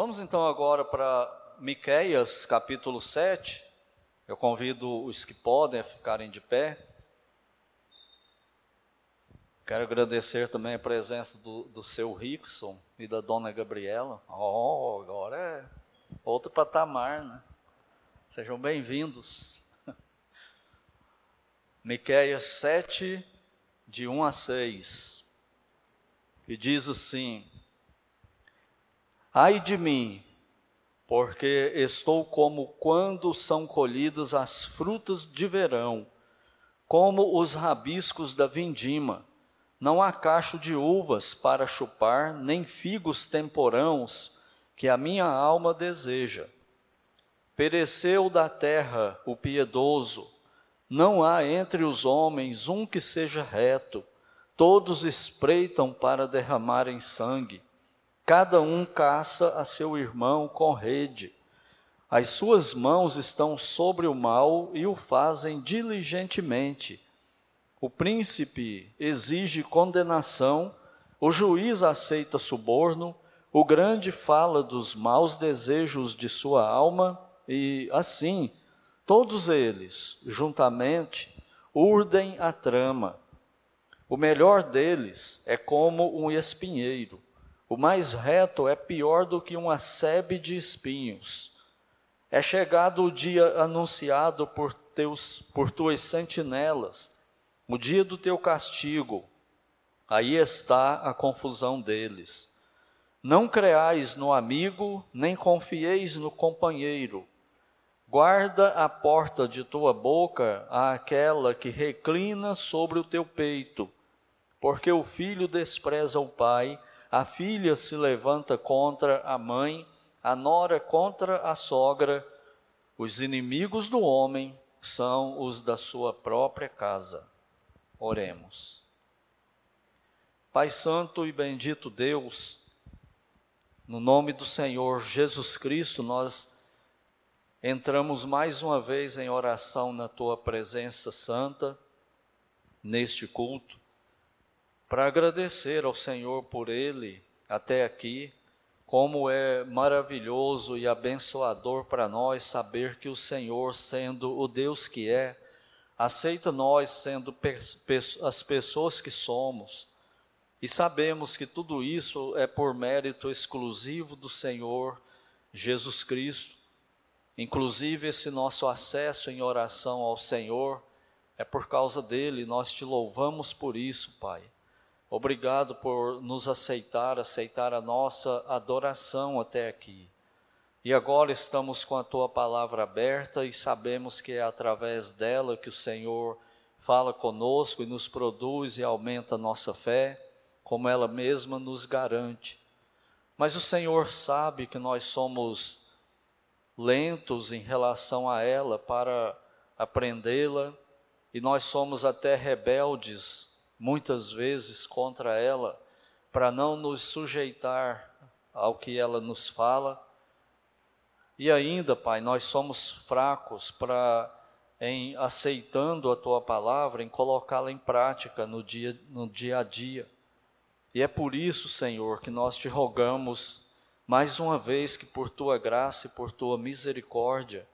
Vamos então agora para Miqueias, capítulo 7. Eu convido os que podem a ficarem de pé. Quero agradecer também a presença do, do seu Rickson e da dona Gabriela. Oh, agora é outro patamar, né? Sejam bem-vindos. Miqueias 7, de 1 a 6. E diz assim: Ai de mim, porque estou como quando são colhidas as frutas de verão, como os rabiscos da vindima. Não há cacho de uvas para chupar, nem figos temporãos que a minha alma deseja. Pereceu da terra o piedoso, não há entre os homens um que seja reto, todos espreitam para derramarem sangue Cada um caça a seu irmão com rede. As suas mãos estão sobre o mal e o fazem diligentemente. O príncipe exige condenação, o juiz aceita suborno, o grande fala dos maus desejos de sua alma e, assim, todos eles, juntamente, urdem a trama. O melhor deles é como um espinheiro o mais reto é pior do que uma sebe de espinhos. É chegado o dia anunciado por, teus, por tuas sentinelas, o dia do teu castigo. Aí está a confusão deles. Não creais no amigo, nem confieis no companheiro. Guarda a porta de tua boca àquela que reclina sobre o teu peito, porque o filho despreza o pai a filha se levanta contra a mãe, a nora contra a sogra. Os inimigos do homem são os da sua própria casa. Oremos. Pai Santo e bendito Deus, no nome do Senhor Jesus Cristo, nós entramos mais uma vez em oração na tua presença santa, neste culto para agradecer ao Senhor por ele até aqui, como é maravilhoso e abençoador para nós saber que o Senhor, sendo o Deus que é, aceita nós sendo as pessoas que somos. E sabemos que tudo isso é por mérito exclusivo do Senhor Jesus Cristo. Inclusive, esse nosso acesso em oração ao Senhor é por causa dele, nós te louvamos por isso, Pai. Obrigado por nos aceitar, aceitar a nossa adoração até aqui. E agora estamos com a tua palavra aberta e sabemos que é através dela que o Senhor fala conosco e nos produz e aumenta a nossa fé, como ela mesma nos garante. Mas o Senhor sabe que nós somos lentos em relação a ela para aprendê-la e nós somos até rebeldes muitas vezes contra ela, para não nos sujeitar ao que ela nos fala. E ainda, Pai, nós somos fracos para em aceitando a tua palavra, em colocá-la em prática no dia, no dia a dia. E é por isso, Senhor, que nós te rogamos mais uma vez que por tua graça e por tua misericórdia,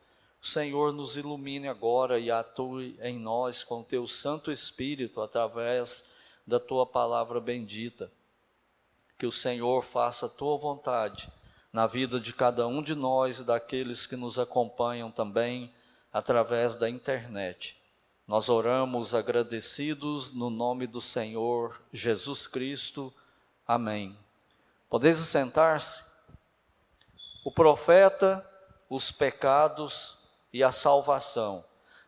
Senhor nos ilumine agora e atue em nós com teu Santo Espírito através da tua palavra bendita. Que o Senhor faça a tua vontade na vida de cada um de nós e daqueles que nos acompanham também através da internet. Nós oramos agradecidos no nome do Senhor Jesus Cristo. Amém. Podeis sentar-se? O profeta, os pecados e a salvação.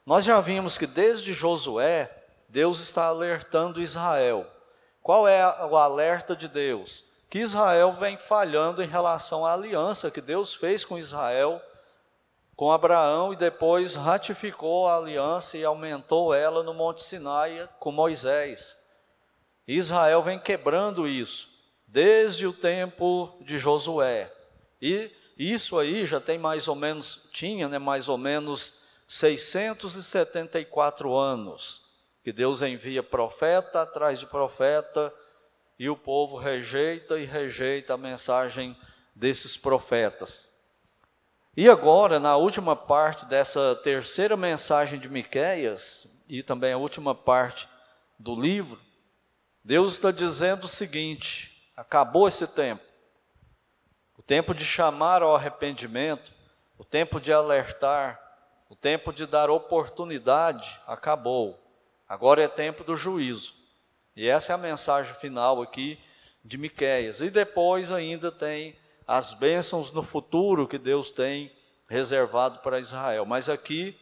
Nós já vimos que desde Josué, Deus está alertando Israel. Qual é o alerta de Deus? Que Israel vem falhando em relação à aliança que Deus fez com Israel, com Abraão, e depois ratificou a aliança e aumentou ela no Monte Sinai com Moisés. Israel vem quebrando isso desde o tempo de Josué. E isso aí já tem mais ou menos, tinha né, mais ou menos 674 anos, que Deus envia profeta atrás de profeta, e o povo rejeita e rejeita a mensagem desses profetas. E agora, na última parte dessa terceira mensagem de Miqueias, e também a última parte do livro, Deus está dizendo o seguinte: acabou esse tempo. Tempo de chamar ao arrependimento, o tempo de alertar, o tempo de dar oportunidade acabou. Agora é tempo do juízo. E essa é a mensagem final aqui de Miqueias. E depois ainda tem as bênçãos no futuro que Deus tem reservado para Israel. Mas aqui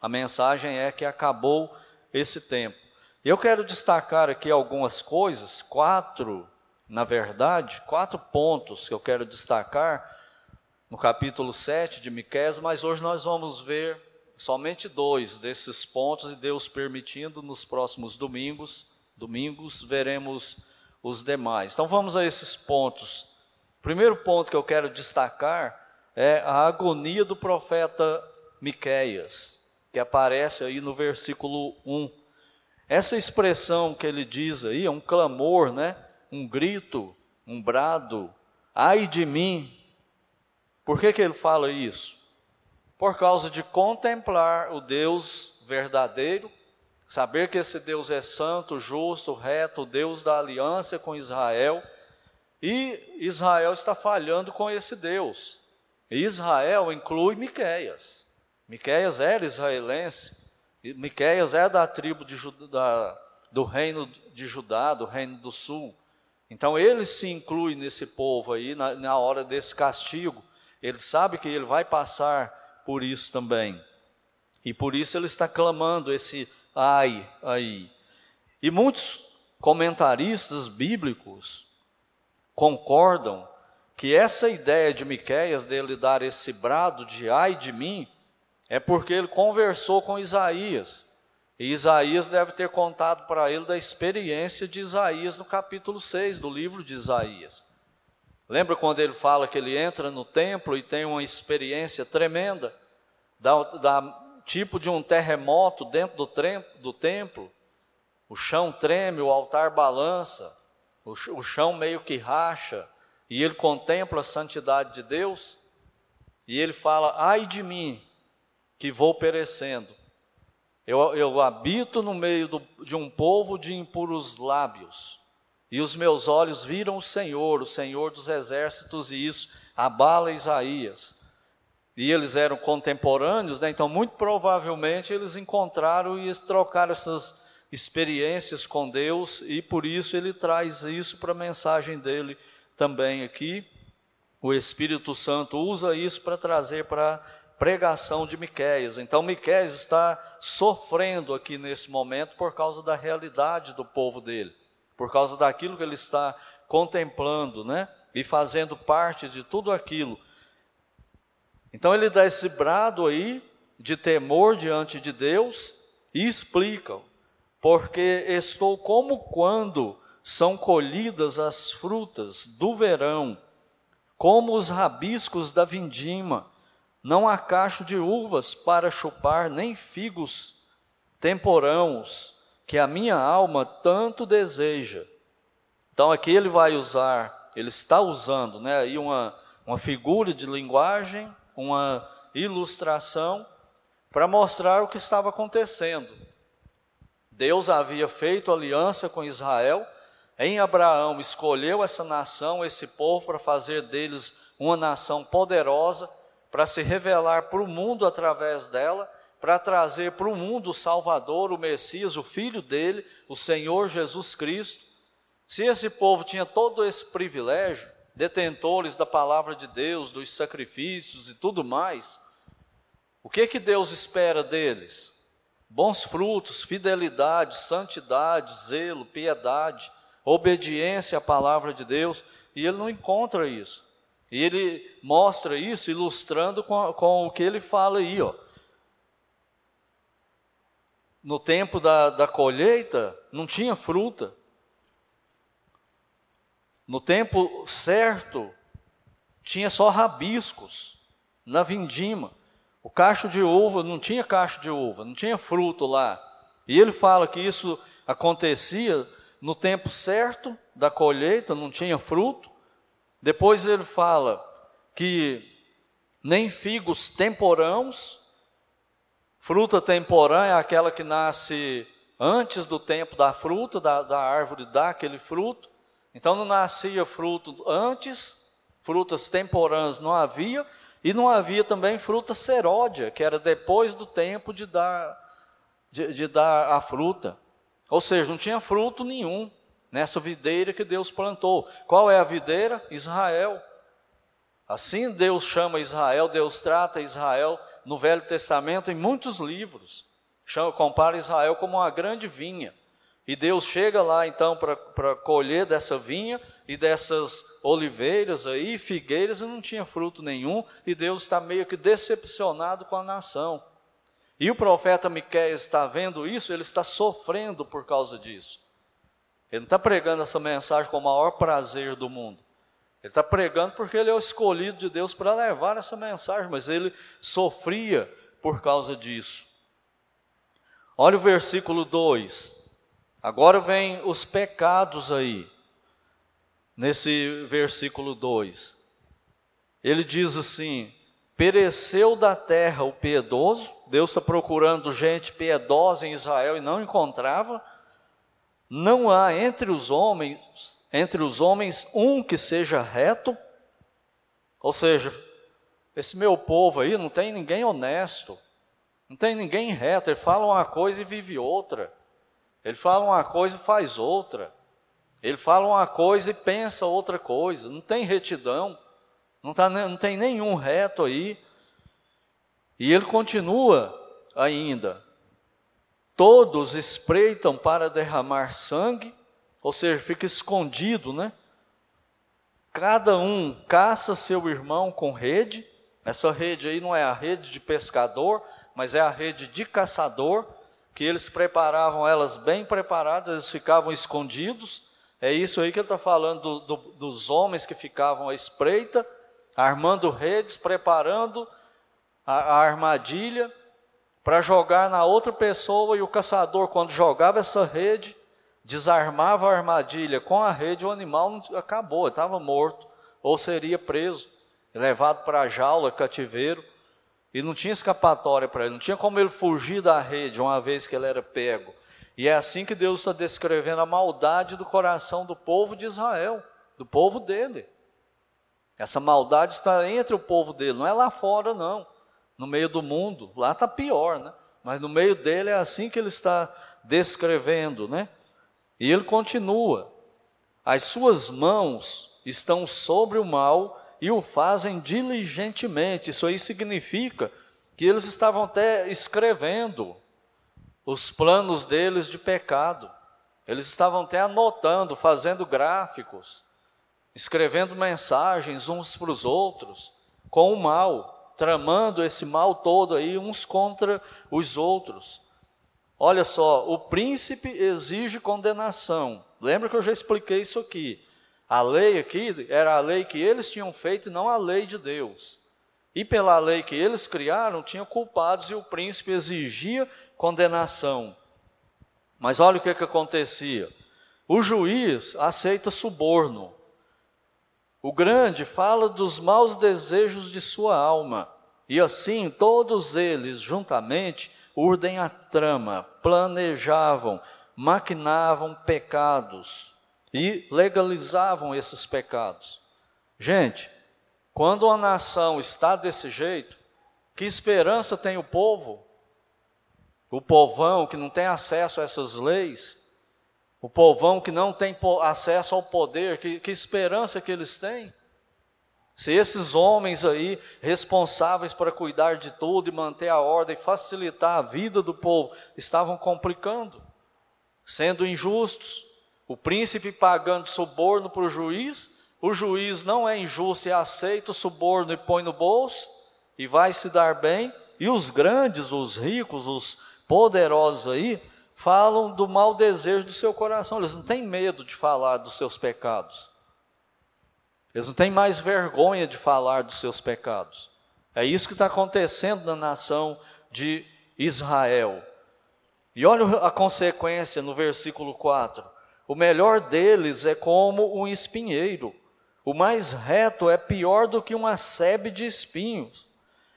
a mensagem é que acabou esse tempo. Eu quero destacar aqui algumas coisas, quatro, na verdade, quatro pontos que eu quero destacar no capítulo 7 de Miqueias, mas hoje nós vamos ver somente dois desses pontos e Deus permitindo nos próximos domingos, domingos veremos os demais. Então vamos a esses pontos primeiro ponto que eu quero destacar é a agonia do profeta Miqueias, que aparece aí no versículo 1. Essa expressão que ele diz aí é um clamor, né? Um grito, um brado. Ai de mim. Por que que ele fala isso? Por causa de contemplar o Deus verdadeiro, saber que esse Deus é santo, justo, reto, Deus da aliança com Israel e Israel está falhando com esse Deus. Israel inclui Miqueias. Miqueias era israelense. Miqueias é da tribo de, da, do reino de Judá, do reino do sul. Então ele se inclui nesse povo aí na, na hora desse castigo. Ele sabe que ele vai passar por isso também. E por isso ele está clamando esse ai aí. E muitos comentaristas bíblicos concordam que essa ideia de Miqueias dele dar esse brado de ai de mim é porque ele conversou com Isaías. E Isaías deve ter contado para ele da experiência de Isaías no capítulo 6 do livro de Isaías. Lembra quando ele fala que ele entra no templo e tem uma experiência tremenda, da, da tipo de um terremoto dentro do, do templo, o chão treme, o altar balança, o, o chão meio que racha, e ele contempla a santidade de Deus, e ele fala: ai de mim, que vou perecendo. Eu, eu habito no meio do, de um povo de impuros lábios, e os meus olhos viram o Senhor, o Senhor dos exércitos, e isso abala Isaías. E eles eram contemporâneos, né? então muito provavelmente eles encontraram e trocaram essas experiências com Deus e por isso ele traz isso para a mensagem dele também aqui. O Espírito Santo usa isso para trazer para pregação de Miqueias. Então Miqueias está sofrendo aqui nesse momento por causa da realidade do povo dele, por causa daquilo que ele está contemplando, né? E fazendo parte de tudo aquilo. Então ele dá esse brado aí de temor diante de Deus e explica porque estou como quando são colhidas as frutas do verão, como os rabiscos da vindima. Não há cacho de uvas para chupar, nem figos temporãos, que a minha alma tanto deseja. Então aqui ele vai usar, ele está usando né, aí uma, uma figura de linguagem, uma ilustração, para mostrar o que estava acontecendo. Deus havia feito aliança com Israel, em Abraão escolheu essa nação, esse povo, para fazer deles uma nação poderosa, para se revelar para o mundo através dela, para trazer para o mundo o Salvador, o Messias, o Filho dele, o Senhor Jesus Cristo. Se esse povo tinha todo esse privilégio, detentores da palavra de Deus, dos sacrifícios e tudo mais, o que que Deus espera deles? bons frutos, fidelidade, santidade, zelo, piedade, obediência à palavra de Deus, e ele não encontra isso. E ele mostra isso ilustrando com, com o que ele fala aí, ó. No tempo da, da colheita, não tinha fruta. No tempo certo, tinha só rabiscos na vindima. O cacho de uva, não tinha cacho de uva, não tinha fruto lá. E ele fala que isso acontecia no tempo certo da colheita, não tinha fruto, Depois ele fala que nem figos temporãos, fruta temporã é aquela que nasce antes do tempo da fruta, da, da árvore dá aquele fruto. Então não nascia fruto antes, frutas temporãs não havia, e não havia também fruta seródia, que era depois do tempo de dar, de, de dar a fruta. Ou seja, não tinha fruto nenhum nessa videira que Deus plantou. Qual é a videira? Israel. Assim Deus chama Israel, Deus trata Israel no Velho Testamento em muitos livros. Chama, compara Israel como uma grande vinha. E Deus chega lá então para colher dessa vinha e dessas oliveiras aí, figueiras, e não tinha fruto nenhum, e Deus está meio que decepcionado com a nação. E o profeta Miqueias está vendo isso, ele está sofrendo por causa disso. Ele não está pregando essa mensagem com o maior prazer do mundo. Ele está pregando porque ele é o escolhido de Deus para levar essa mensagem, mas ele sofria por causa disso. Olha o versículo 2. Agora vem os pecados aí, nesse versículo 2. Ele diz assim: pereceu da terra o piedoso, Deus está procurando gente piedosa em Israel e não encontrava. Não há entre os homens, entre os homens um que seja reto. Ou seja, esse meu povo aí não tem ninguém honesto, não tem ninguém reto, ele fala uma coisa e vive outra. Ele fala uma coisa e faz outra. Ele fala uma coisa e pensa outra coisa. Não tem retidão. Não, tá, não tem nenhum reto aí. E ele continua ainda. Todos espreitam para derramar sangue, ou seja, fica escondido, né? Cada um caça seu irmão com rede. Essa rede aí não é a rede de pescador, mas é a rede de caçador que eles preparavam elas bem preparadas, eles ficavam escondidos. É isso aí que ele está falando do, do, dos homens que ficavam à espreita, armando redes, preparando a, a armadilha para jogar na outra pessoa, e o caçador, quando jogava essa rede, desarmava a armadilha com a rede, o animal acabou, estava morto, ou seria preso, levado para a jaula, cativeiro. E não tinha escapatória para ele, não tinha como ele fugir da rede uma vez que ele era pego. E é assim que Deus está descrevendo a maldade do coração do povo de Israel, do povo dele. Essa maldade está entre o povo dele, não é lá fora, não. No meio do mundo, lá está pior, né? Mas no meio dele é assim que ele está descrevendo, né? E ele continua: as suas mãos estão sobre o mal e o fazem diligentemente. Isso aí significa que eles estavam até escrevendo os planos deles de pecado. Eles estavam até anotando, fazendo gráficos, escrevendo mensagens uns para os outros, com o mal, tramando esse mal todo aí uns contra os outros. Olha só, o príncipe exige condenação. Lembra que eu já expliquei isso aqui. A lei aqui era a lei que eles tinham feito e não a lei de Deus. E pela lei que eles criaram, tinham culpados e o príncipe exigia condenação. Mas olha o que, que acontecia. O juiz aceita suborno. O grande fala dos maus desejos de sua alma. E assim todos eles, juntamente, urdem a trama, planejavam, maquinavam pecados e legalizavam esses pecados. Gente, quando uma nação está desse jeito, que esperança tem o povo? O povão que não tem acesso a essas leis, o povão que não tem acesso ao poder, que, que esperança que eles têm? Se esses homens aí, responsáveis para cuidar de tudo e manter a ordem, facilitar a vida do povo, estavam complicando, sendo injustos, o príncipe pagando suborno para o juiz, o juiz não é injusto e aceita o suborno e põe no bolso, e vai se dar bem, e os grandes, os ricos, os poderosos aí, falam do mau desejo do seu coração, eles não têm medo de falar dos seus pecados. Eles não têm mais vergonha de falar dos seus pecados. É isso que está acontecendo na nação de Israel. E olha a consequência no versículo 4. O melhor deles é como um espinheiro, o mais reto é pior do que uma sebe de espinhos.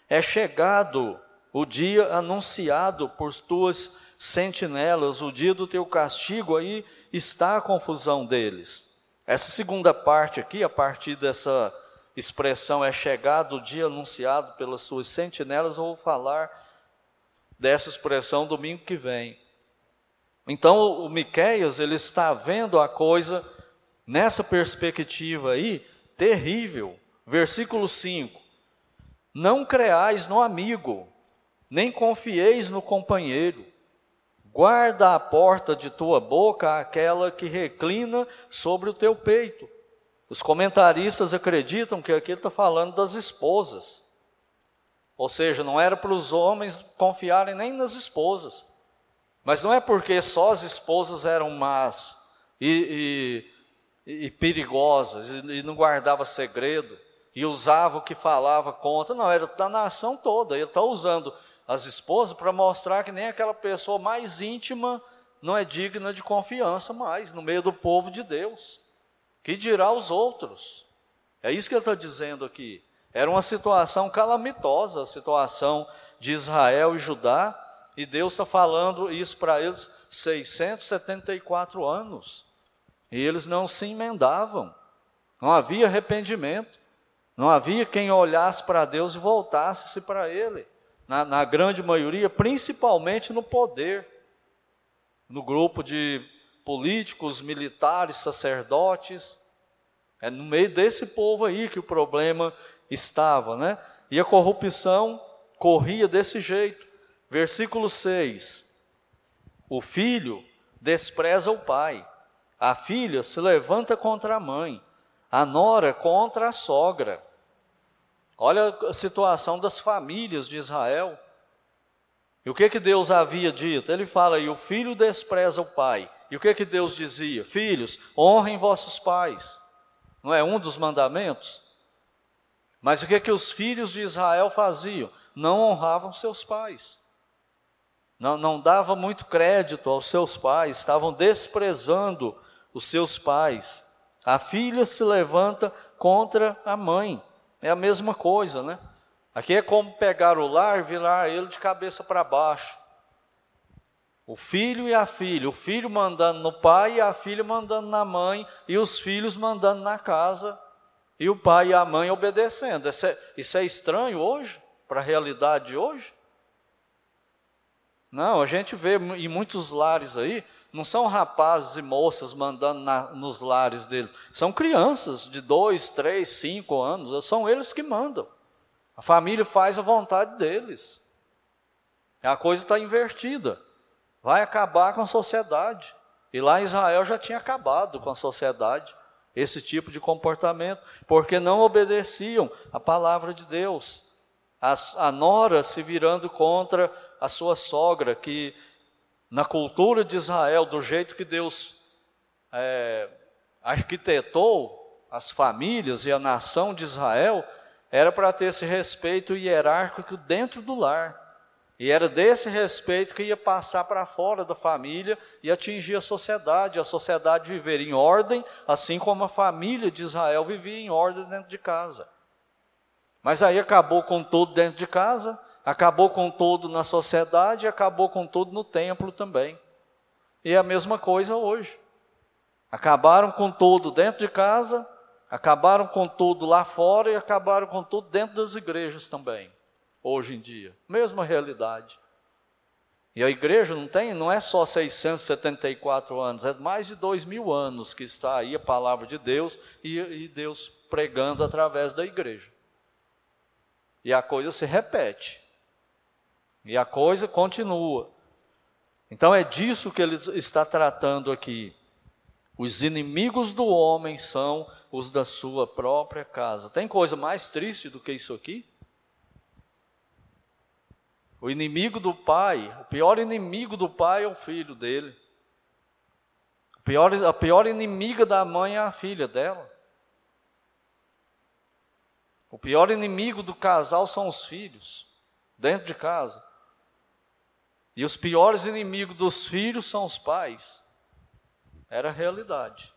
É chegado o dia anunciado por tuas sentinelas, o dia do teu castigo, aí está a confusão deles. Essa segunda parte aqui, a partir dessa expressão é chegado o dia anunciado pelas suas sentinelas, eu vou falar dessa expressão domingo que vem. Então o Miqueias, ele está vendo a coisa nessa perspectiva aí terrível. Versículo 5: Não creais no amigo, nem confieis no companheiro. Guarda a porta de tua boca aquela que reclina sobre o teu peito. Os comentaristas acreditam que aqui está falando das esposas. Ou seja, não era para os homens confiarem nem nas esposas. Mas não é porque só as esposas eram más e, e, e perigosas e, e não guardava segredo e usava o que falava contra. Não, era da nação toda. Ele está usando as esposas para mostrar que nem aquela pessoa mais íntima não é digna de confiança mais no meio do povo de Deus. Que dirá os outros? É isso que ele está dizendo aqui. Era uma situação calamitosa, a situação de Israel e Judá, e Deus está falando isso para eles 674 anos. E eles não se emendavam. Não havia arrependimento. Não havia quem olhasse para Deus e voltasse-se para Ele. Na, na, grande maioria, principalmente no poder. No grupo de políticos, militares, sacerdotes. É no meio desse povo aí que o problema estava, né? E a corrupção corria desse jeito. Versículo 6: O filho despreza o pai, a filha se levanta contra a mãe, a nora contra a sogra. Olha a situação das famílias de Israel. E o que que Deus havia dito? Ele fala aí: o filho despreza o pai. E o que que Deus dizia? Filhos, honrem vossos pais. Não é um dos mandamentos? Mas o que que os filhos de Israel faziam? Não honravam seus pais não, não dava muito crédito aos seus pais, estavam desprezando os seus pais. A filha se levanta contra a mãe, é a mesma coisa, né? Aqui é como pegar o lar e virar ele de cabeça para baixo. O filho e a filha, o filho mandando no pai e a filha mandando na mãe, e os filhos mandando na casa, e o pai e a mãe obedecendo. Isso é, isso é estranho hoje, para a realidade de hoje? Não, a gente vê em muitos lares aí, não são rapazes e moças mandando na, nos lares deles, são crianças de dois, três, cinco anos, são eles que mandam. A família faz a vontade deles. A coisa está invertida. Vai acabar com a sociedade. E lá em Israel já tinha acabado com a sociedade esse tipo de comportamento, porque não obedeciam a palavra de Deus. As, a nora se virando contra a sua sogra, que na cultura de Israel, do jeito que Deus é, arquitetou as famílias e a nação de Israel, era para ter esse respeito hierárquico dentro do lar. E era desse respeito que ia passar para fora da família e atingir a sociedade, a sociedade viver em ordem, assim como a família de Israel vivia em ordem dentro de casa. Mas aí acabou com tudo dentro de casa, acabou com tudo na sociedade, acabou com tudo no templo também. E é a mesma coisa hoje. Acabaram com tudo dentro de casa, acabaram com tudo lá fora e acabaram com tudo dentro das igrejas também, hoje em dia. Mesma realidade. E a igreja não tem, não é só 674 anos, é mais de dois mil anos que está aí a palavra de Deus e, e Deus pregando através da igreja. E a coisa se repete. E a coisa continua. Então é disso que ele está tratando aqui. Os inimigos do homem são os da sua própria casa. Tem coisa mais triste do que isso aqui? O inimigo do pai, o pior inimigo do pai é o filho dele. A pior, a pior inimiga da mãe é a filha dela. O pior inimigo do casal são os filhos, dentro de casa. E os piores inimigos dos filhos são os pais. Era a realidade.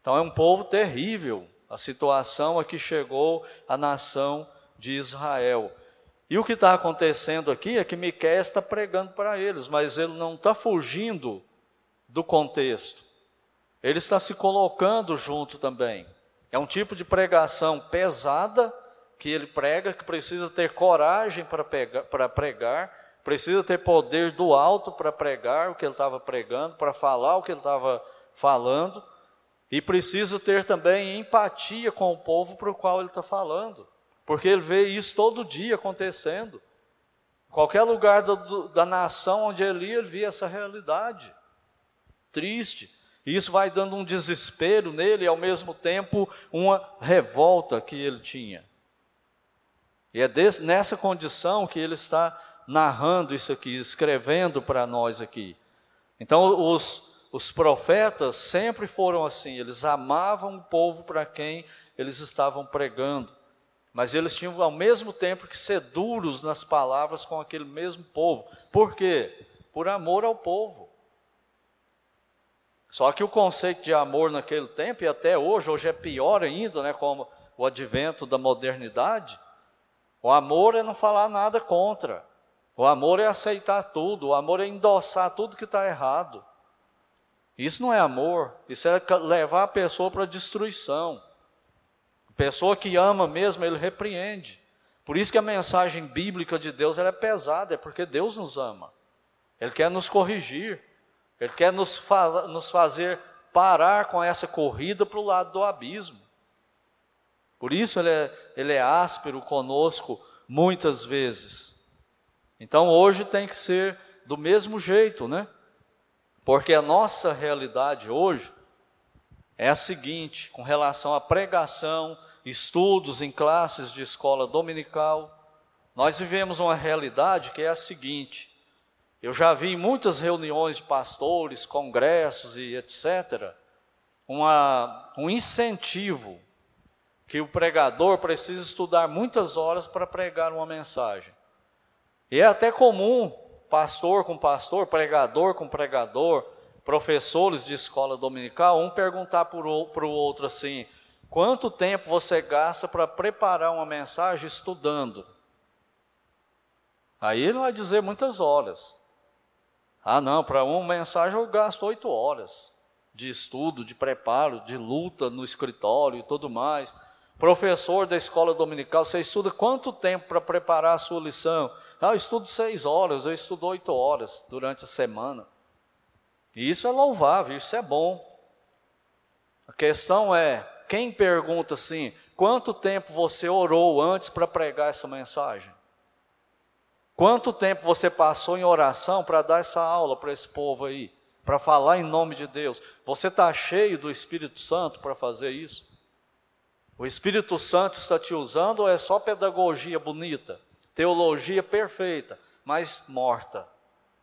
Então é um povo terrível, a situação a que chegou a nação de Israel. E o que está acontecendo aqui é que Miqueias está pregando para eles, mas ele não está fugindo do contexto. Ele está se colocando junto também. É um tipo de pregação pesada que ele prega, que precisa ter coragem para pregar, precisa ter poder do alto para pregar o que ele estava pregando, para falar o que ele estava falando, e precisa ter também empatia com o povo para o qual ele está falando, porque ele vê isso todo dia acontecendo. Qualquer lugar do, da nação onde ele ia, ele via essa realidade. Triste. E isso vai dando um desespero nele e, ao mesmo tempo, uma revolta que ele tinha. E é desse, nessa condição que ele está narrando isso aqui, escrevendo para nós aqui. Então, os, os profetas sempre foram assim, eles amavam o povo para quem eles estavam pregando, mas eles tinham ao mesmo tempo que ser duros nas palavras com aquele mesmo povo. Por quê? Por amor ao povo. Só que o conceito de amor naquele tempo, e até hoje, hoje é pior ainda, né, como o advento da modernidade, o amor é não falar nada contra. O amor é aceitar tudo, o amor é endossar tudo que está errado. Isso não é amor, isso é levar a pessoa para a destruição. A pessoa que ama mesmo, ele repreende. Por isso que a mensagem bíblica de Deus é pesada, é porque Deus nos ama. Ele quer nos corrigir, ele quer nos, fa nos fazer parar com essa corrida para o lado do abismo. Por isso ele é, ele é áspero conosco muitas vezes. Então hoje tem que ser do mesmo jeito, né? Porque a nossa realidade hoje é a seguinte, com relação à pregação, estudos em classes de escola dominical, nós vivemos uma realidade que é a seguinte: eu já vi em muitas reuniões de pastores, congressos e etc., uma, um incentivo que o pregador precisa estudar muitas horas para pregar uma mensagem. E é até comum pastor com pastor, pregador com pregador, professores de escola dominical, um perguntar para o outro assim: quanto tempo você gasta para preparar uma mensagem estudando? Aí ele vai dizer muitas horas. Ah, não, para uma mensagem eu gasto oito horas de estudo, de preparo, de luta no escritório e tudo mais. Professor da escola dominical, você estuda quanto tempo para preparar a sua lição? Ah, eu estudo seis horas, eu estudo oito horas durante a semana. E isso é louvável, isso é bom. A questão é, quem pergunta assim, quanto tempo você orou antes para pregar essa mensagem? Quanto tempo você passou em oração para dar essa aula para esse povo aí? Para falar em nome de Deus? Você está cheio do Espírito Santo para fazer isso? O Espírito Santo está te usando ou é só pedagogia bonita? Teologia perfeita, mas morta,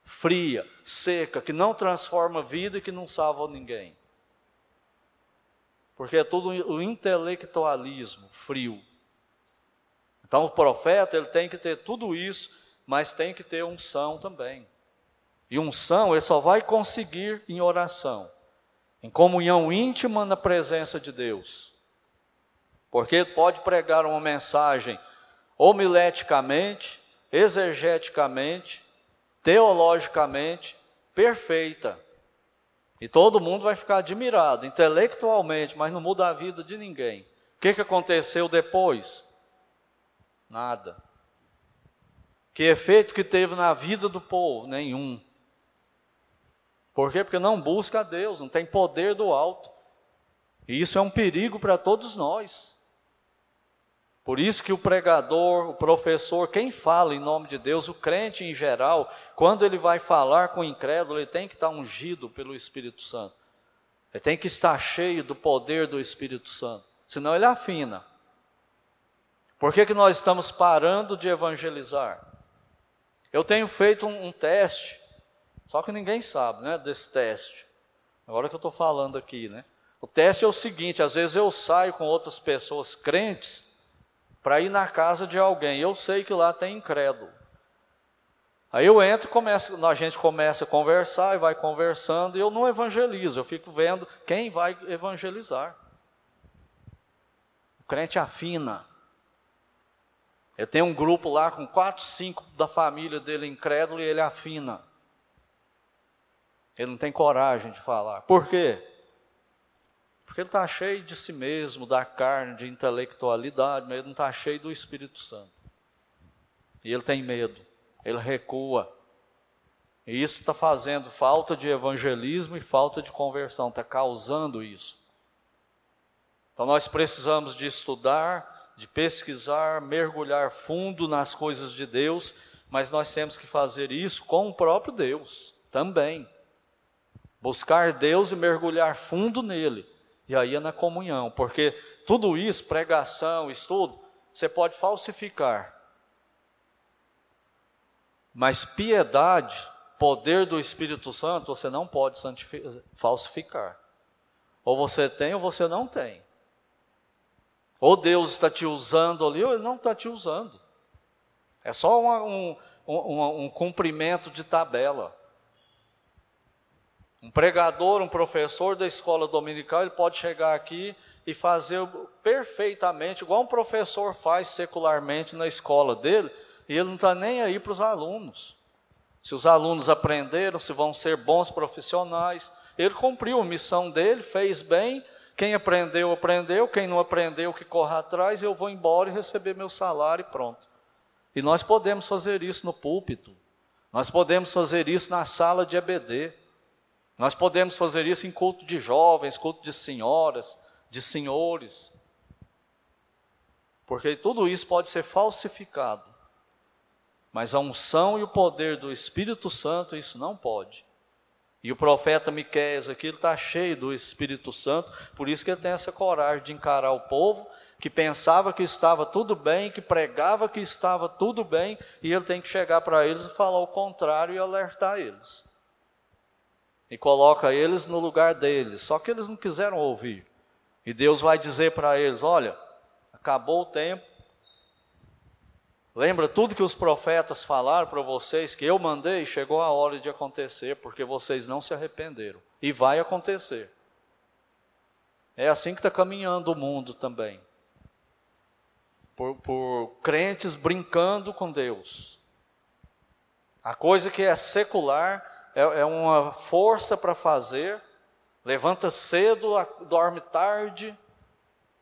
fria, seca, que não transforma vida e que não salva ninguém. Porque é tudo o intelectualismo frio. Então o profeta ele tem que ter tudo isso, mas tem que ter unção também. E unção ele só vai conseguir em oração, em comunhão íntima na presença de Deus. Porque ele pode pregar uma mensagem homileticamente, exegeticamente, teologicamente perfeita. E todo mundo vai ficar admirado, intelectualmente, mas não muda a vida de ninguém. O que, que aconteceu depois? Nada. Que efeito que teve na vida do povo? Nenhum. Por quê? Porque não busca a Deus, não tem poder do alto. E isso é um perigo para todos nós. Por isso que o pregador, o professor, quem fala em nome de Deus, o crente em geral, quando ele vai falar com o incrédulo, ele tem que estar ungido pelo Espírito Santo. Ele tem que estar cheio do poder do Espírito Santo. Senão ele afina. Por que, que nós estamos parando de evangelizar? Eu tenho feito um, um teste, só que ninguém sabe né, desse teste. Agora que eu estou falando aqui, né? O teste é o seguinte: às vezes eu saio com outras pessoas crentes para ir na casa de alguém. Eu sei que lá tem incrédulo. Aí eu entro, começo, a gente começa a conversar e vai conversando, e eu não evangelizo, eu fico vendo quem vai evangelizar. crente afina. Ele tem um grupo lá com quatro, cinco da família dele incrédulo e ele afina. Ele não tem coragem de falar. Por quê? Porque ele está cheio de si mesmo, da carne, de intelectualidade, mas ele não está cheio do Espírito Santo. E ele tem medo, ele recua. E isso está fazendo falta de evangelismo e falta de conversão, está causando isso. Então nós precisamos de estudar, de pesquisar, mergulhar fundo nas coisas de Deus, mas nós temos que fazer isso com o próprio Deus também. Buscar Deus e mergulhar fundo nele. E aí é na comunhão, porque tudo isso, pregação, estudo, você pode falsificar. Mas piedade, poder do Espírito Santo, você não pode falsificar. Ou você tem ou você não tem. Ou Deus está te usando ali, ou Ele não está te usando. É só uma, um, um, um cumprimento de tabela. Um pregador, um professor da escola dominical, ele pode chegar aqui e fazer perfeitamente, igual um professor faz secularmente na escola dele, e ele não está nem aí para os alunos. Se os alunos aprenderam, se vão ser bons profissionais, ele cumpriu a missão dele, fez bem, quem aprendeu, aprendeu. Quem não aprendeu, que corra atrás. Eu vou embora e receber meu salário e pronto. E nós podemos fazer isso no púlpito. Nós podemos fazer isso na sala de EBD. Nós podemos fazer isso em culto de jovens, culto de senhoras, de senhores. Porque tudo isso pode ser falsificado. Mas a unção e o poder do Espírito Santo, isso não pode. E o profeta Miqueias aqui está cheio do Espírito Santo, por isso que ele tem essa coragem de encarar o povo que pensava que estava tudo bem, que pregava que estava tudo bem, e ele tem que chegar para eles e falar o contrário e alertar eles. E coloca eles no lugar deles, só que eles não quiseram ouvir. E Deus vai dizer para eles: olha, acabou o tempo, Lembra tudo que os profetas falaram para vocês que eu mandei? Chegou a hora de acontecer, porque vocês não se arrependeram. E vai acontecer. É assim que está caminhando o mundo também. Por, por crentes brincando com Deus. A coisa que é secular é, é uma força para fazer. Levanta cedo, dorme tarde,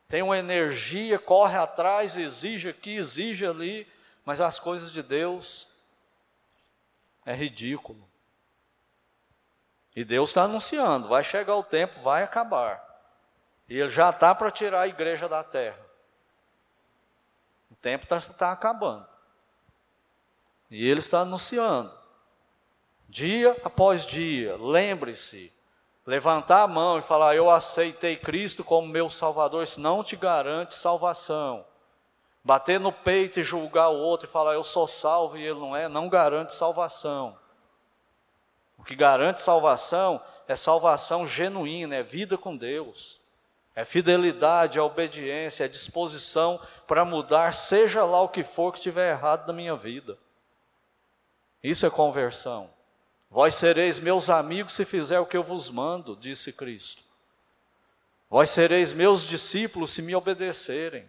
tem uma energia, corre atrás, exige aqui, exige ali mas as coisas de Deus é ridículo. E Deus está anunciando: vai chegar o tempo, vai acabar. E Ele já está para tirar a igreja da terra. O tempo está tá acabando. E Ele está anunciando. Dia após dia, lembre-se, levantar a mão e falar: Eu aceitei Cristo como meu Salvador, isso não te garante salvação. Bater no peito e julgar o outro e falar eu sou salvo e ele não é, não garante salvação. O que garante salvação é salvação genuína, é vida com Deus. É fidelidade, é obediência, é disposição para mudar, seja lá o que for que estiver errado na minha vida. Isso é conversão. Vós sereis meus amigos se fizer o que eu vos mando, disse Cristo. Vós sereis meus discípulos se me obedecerem.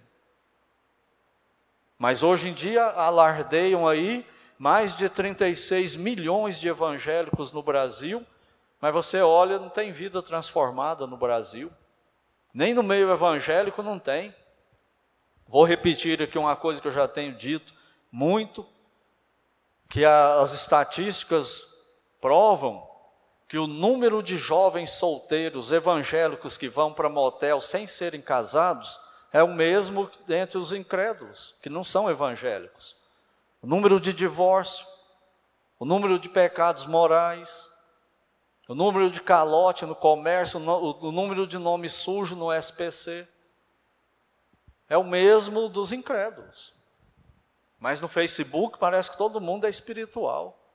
Mas hoje em dia alardeiam aí mais de 36 milhões de evangélicos no Brasil, mas você olha, não tem vida transformada no Brasil. Nem no meio evangélico não tem. Vou repetir aqui uma coisa que eu já tenho dito muito, que as estatísticas provam que o número de jovens solteiros evangélicos que vão para motel sem serem casados é o mesmo entre os incrédulos, que não são evangélicos. O número de divórcio, o número de pecados morais, o número de calote no comércio, o número de nome sujo no SPC, é o mesmo dos incrédulos. Mas no Facebook parece que todo mundo é espiritual.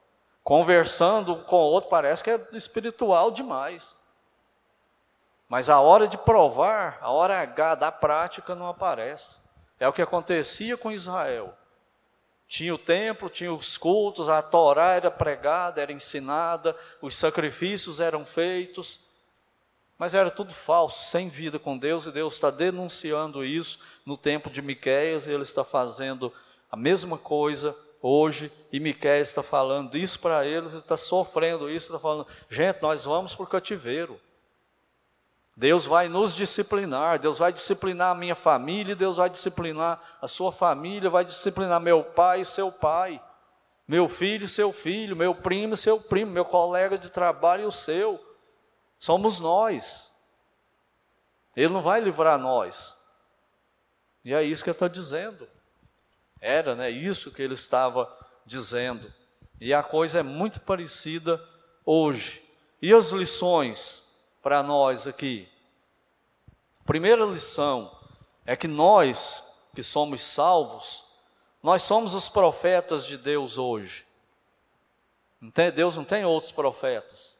Conversando com o outro parece que é espiritual demais. Mas a hora de provar, a hora H da prática não aparece. É o que acontecia com Israel. Tinha o templo, tinha os cultos, a Torá era pregada, era ensinada, os sacrifícios eram feitos. Mas era tudo falso, sem vida com Deus, e Deus está denunciando isso no tempo de Miquéias, e ele está fazendo a mesma coisa hoje, e Miquéias está falando isso para eles, está sofrendo isso, está falando, gente, nós vamos para o cativeiro. Deus vai nos disciplinar, Deus vai disciplinar a minha família, Deus vai disciplinar a sua família, vai disciplinar meu pai e seu pai, meu filho e seu filho, meu primo e seu primo, meu colega de trabalho e o seu. Somos nós. Ele não vai livrar nós. E é isso que ele está dizendo. Era, né? Isso que ele estava dizendo. E a coisa é muito parecida hoje. E as lições para nós aqui? Primeira lição é que nós, que somos salvos, nós somos os profetas de Deus hoje. Deus não tem outros profetas.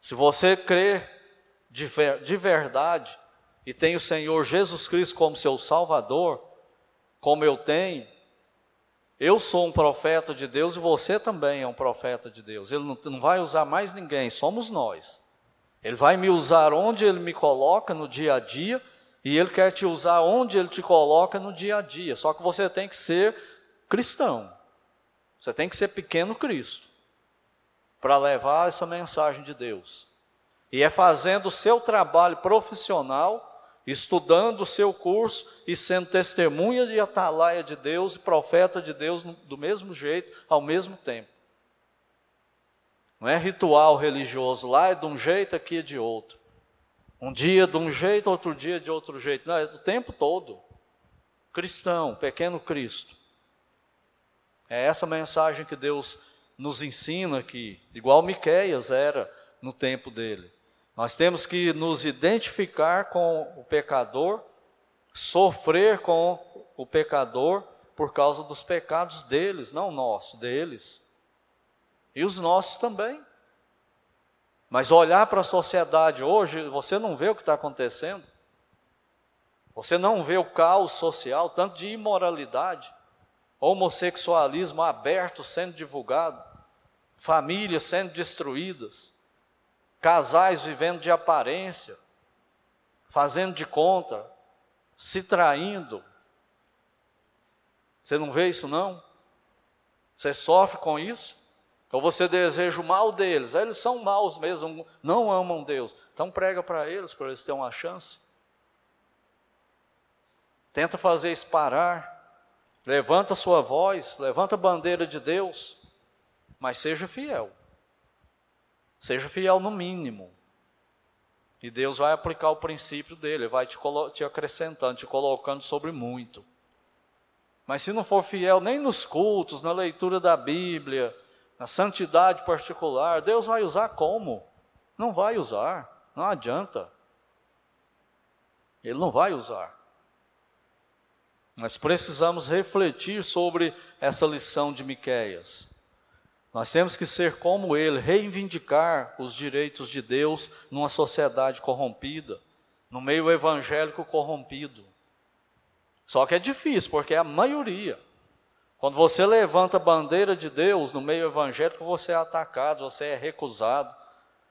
Se você crê de, de verdade e tem o Senhor Jesus Cristo como seu Salvador, como eu tenho, eu sou um profeta de Deus e você também é um profeta de Deus. Ele não, não vai usar mais ninguém, somos nós. Ele vai me usar onde ele me coloca no dia a dia e ele quer te usar onde ele te coloca no dia a dia. Só que você tem que ser cristão. Você tem que ser pequeno Cristo para levar essa mensagem de Deus. E é fazendo o seu trabalho profissional, estudando o seu curso e sendo testemunha de atalaia de Deus e profeta de Deus do mesmo jeito, ao mesmo tempo. Não é ritual religioso, lá é de um jeito, aqui é de outro. Um dia de um jeito, outro dia de outro jeito. Não, é o tempo todo. Cristão, pequeno Cristo. É essa mensagem que Deus nos ensina aqui, igual Miqueias era no tempo dele. Nós temos que nos identificar com o pecador, sofrer com o pecador por causa dos pecados deles, não nosso, deles. E os nossos também. Mas olhar para a sociedade hoje, você não vê o que está acontecendo. Você não vê o caos social, tanto de imoralidade, homossexualismo aberto sendo divulgado, famílias sendo destruídas, casais vivendo de aparência, fazendo de conta, se traindo. Você não vê isso não? Você sofre com isso? Então você deseja o mal deles, eles são maus mesmo, não amam Deus. Então prega para eles, para eles terem uma chance. Tenta fazer isso parar. Levanta sua voz, levanta a bandeira de Deus mas seja fiel. Seja fiel no mínimo. E Deus vai aplicar o princípio dele, vai te, te acrescentando, te colocando sobre muito. Mas se não for fiel nem nos cultos, na leitura da Bíblia, na santidade particular, Deus vai usar como? Não vai usar, não adianta. Ele não vai usar. Nós precisamos refletir sobre essa lição de Miqueias. Nós temos que ser como ele, reivindicar os direitos de Deus numa sociedade corrompida, no meio evangélico corrompido. Só que é difícil, porque é a maioria. Quando você levanta a bandeira de Deus no meio evangélico, você é atacado, você é recusado,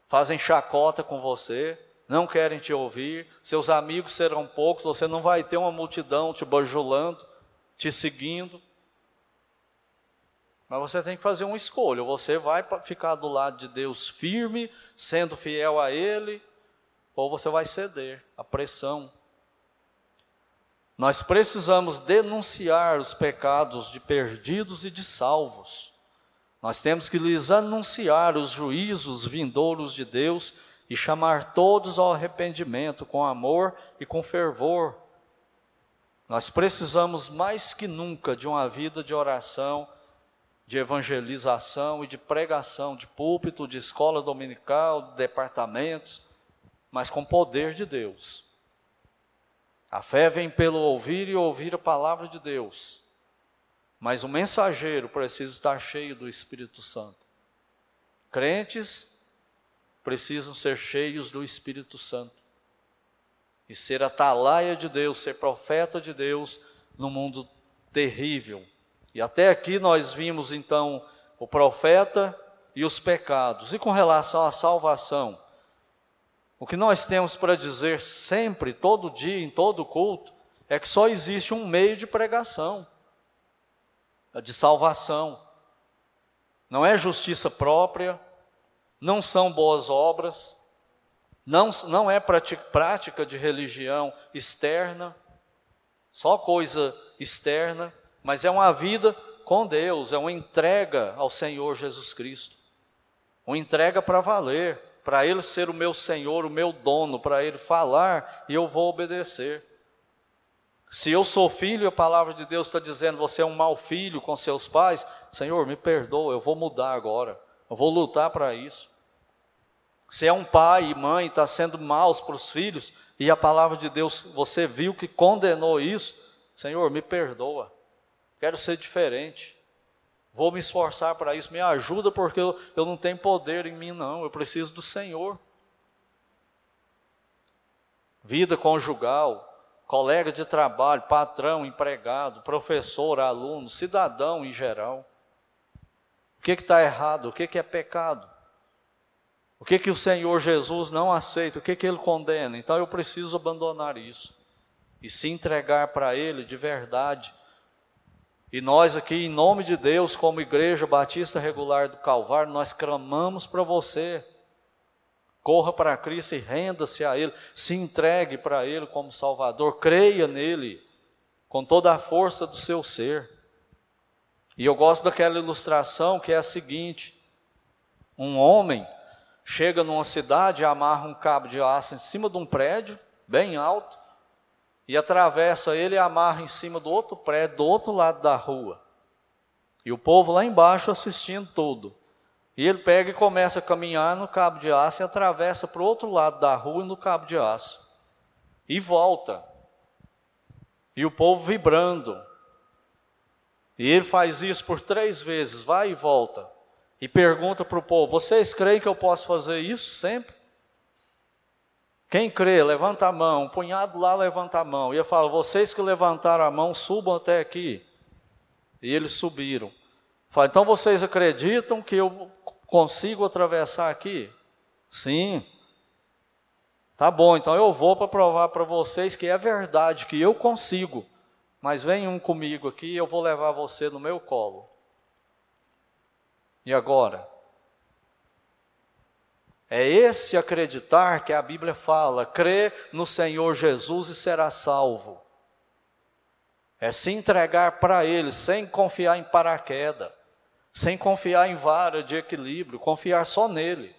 fazem chacota com você, não querem te ouvir, seus amigos serão poucos, você não vai ter uma multidão te bajulando, te seguindo. Mas você tem que fazer uma escolha. Você vai ficar do lado de Deus firme, sendo fiel a Ele, ou você vai ceder à pressão. Nós precisamos denunciar os pecados de perdidos e de salvos. Nós temos que lhes anunciar os juízos vindouros de Deus e chamar todos ao arrependimento com amor e com fervor. Nós precisamos mais que nunca de uma vida de oração de evangelização e de pregação, de púlpito, de escola dominical, de departamentos, mas com poder de Deus. A fé vem pelo ouvir e ouvir a palavra de Deus. Mas o mensageiro precisa estar cheio do Espírito Santo. Crentes precisam ser cheios do Espírito Santo. E ser atalaia de Deus, ser profeta de Deus no mundo terrível e até aqui nós vimos então o profeta e os pecados. E com relação à salvação, O que nós temos para dizer sempre, todo dia, em todo culto, é que só existe um meio de pregação, de salvação. Não é justiça própria, não são boas obras, não, não é prática de religião externa, só coisa externa, mas é uma vida com Deus, é uma entrega ao Senhor Jesus Cristo, uma entrega para valer, para Ele ser o meu Senhor, o meu dono, para Ele falar e eu vou obedecer. Se eu sou filho, a palavra de Deus está dizendo, você é um mau filho com seus pais, Senhor, me perdoa, eu vou mudar agora, eu vou lutar para isso. Se é um pai e mãe está sendo maus para os filhos, e a palavra de Deus, você viu que condenou isso, Senhor, me perdoa quero ser diferente. Vou me esforçar para isso, me ajuda, porque eu, eu não tenho poder em mim, não, eu preciso do Senhor. Vida conjugal, colega de trabalho, patrão, empregado, professor, aluno, cidadão em geral. O que está errado? O que, que é pecado? O que, que o Senhor Jesus não aceita? O que, que ele condena? Então eu preciso abandonar isso e se entregar para Ele de verdade e nós aqui, em nome de Deus, como Igreja Batista Regular do Calvário, nós clamamos para você. Corra para Cristo e renda-se a Ele, se entregue para Ele como Salvador, creia nele com toda a força do seu ser. E eu gosto daquela ilustração que é a seguinte: um homem chega numa cidade, amarra um cabo de aço em cima de um prédio, bem alto, e atravessa ele e amarra em cima do outro prédio, do outro lado da rua. E o povo lá embaixo assistindo tudo. E ele pega e começa a caminhar no cabo de aço e atravessa para o outro lado da rua no cabo de aço. E volta. E o povo vibrando. E ele faz isso por três vezes, vai e volta. E pergunta para o povo: Vocês creem que eu posso fazer isso sempre? Quem crê, levanta a mão. Um punhado lá levanta a mão. E eu falo: vocês que levantaram a mão, subam até aqui. E eles subiram. Fala, então vocês acreditam que eu consigo atravessar aqui? Sim. Tá bom, então eu vou para provar para vocês que é verdade, que eu consigo. Mas vem um comigo aqui e eu vou levar você no meu colo. E agora? É esse acreditar que a Bíblia fala, crê no Senhor Jesus e será salvo. É se entregar para Ele, sem confiar em paraquedas, sem confiar em vara de equilíbrio, confiar só nele.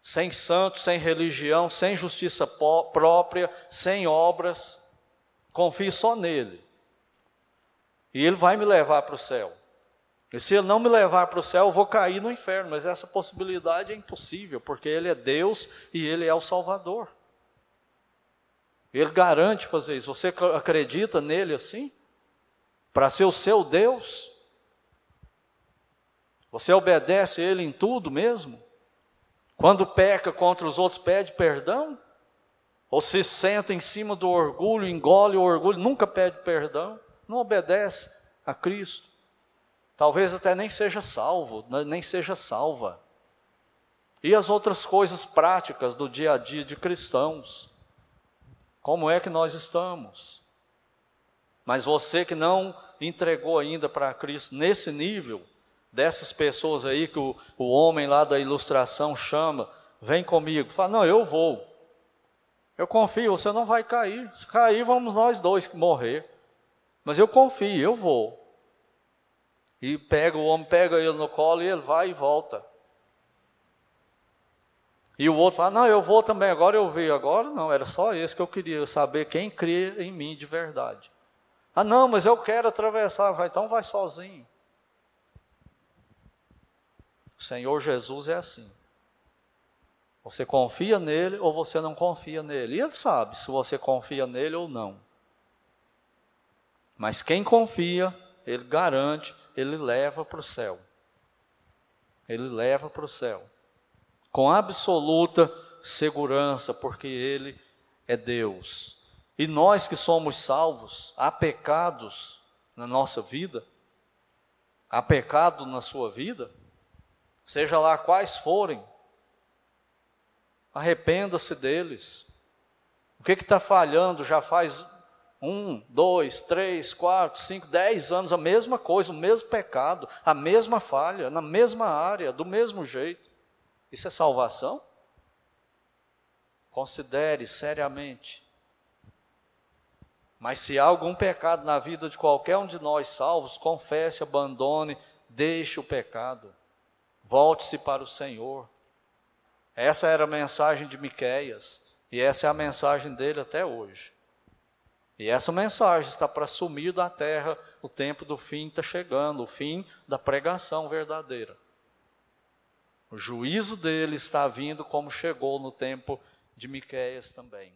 Sem santo, sem religião, sem justiça própria, sem obras, confie só nele. E Ele vai me levar para o céu. E se ele não me levar para o céu, eu vou cair no inferno. Mas essa possibilidade é impossível, porque ele é Deus e ele é o Salvador. Ele garante fazer isso. Você acredita nele assim? Para ser o seu Deus? Você obedece a ele em tudo mesmo? Quando peca contra os outros, pede perdão? Ou se senta em cima do orgulho, engole o orgulho, nunca pede perdão? Não obedece a Cristo. Talvez até nem seja salvo, né, nem seja salva. E as outras coisas práticas do dia a dia de cristãos. Como é que nós estamos? Mas você que não entregou ainda para Cristo nesse nível, dessas pessoas aí que o, o homem lá da ilustração chama, vem comigo, fala, não, eu vou. Eu confio, você não vai cair. Se cair, vamos nós dois morrer. Mas eu confio, eu vou. E pega, o homem pega ele no colo e ele vai e volta. E o outro fala, não, eu vou também, agora eu vi, agora não, era só esse que eu queria saber quem crê em mim de verdade. Ah, não, mas eu quero atravessar, vai, então vai sozinho. O Senhor Jesus é assim. Você confia nele ou você não confia nele. E ele sabe se você confia nele ou não. Mas quem confia, ele garante ele leva para o céu. Ele leva para o céu. Com absoluta segurança, porque Ele é Deus. E nós que somos salvos, há pecados na nossa vida? Há pecado na sua vida? Seja lá quais forem. Arrependa-se deles. O que está falhando já faz um, dois, três, quatro, cinco, dez anos, a mesma coisa, o mesmo pecado, a mesma falha, na mesma área, do mesmo jeito. Isso é salvação? Considere seriamente. Mas se há algum pecado na vida de qualquer um de nós salvos, confesse, abandone, deixe o pecado. Volte-se para o Senhor. Essa era a mensagem de Miqueias, e essa é a mensagem dele até hoje. E essa mensagem está para sumir da terra, o tempo do fim está chegando, o fim da pregação verdadeira. O juízo dele está vindo como chegou no tempo de Miqueias também.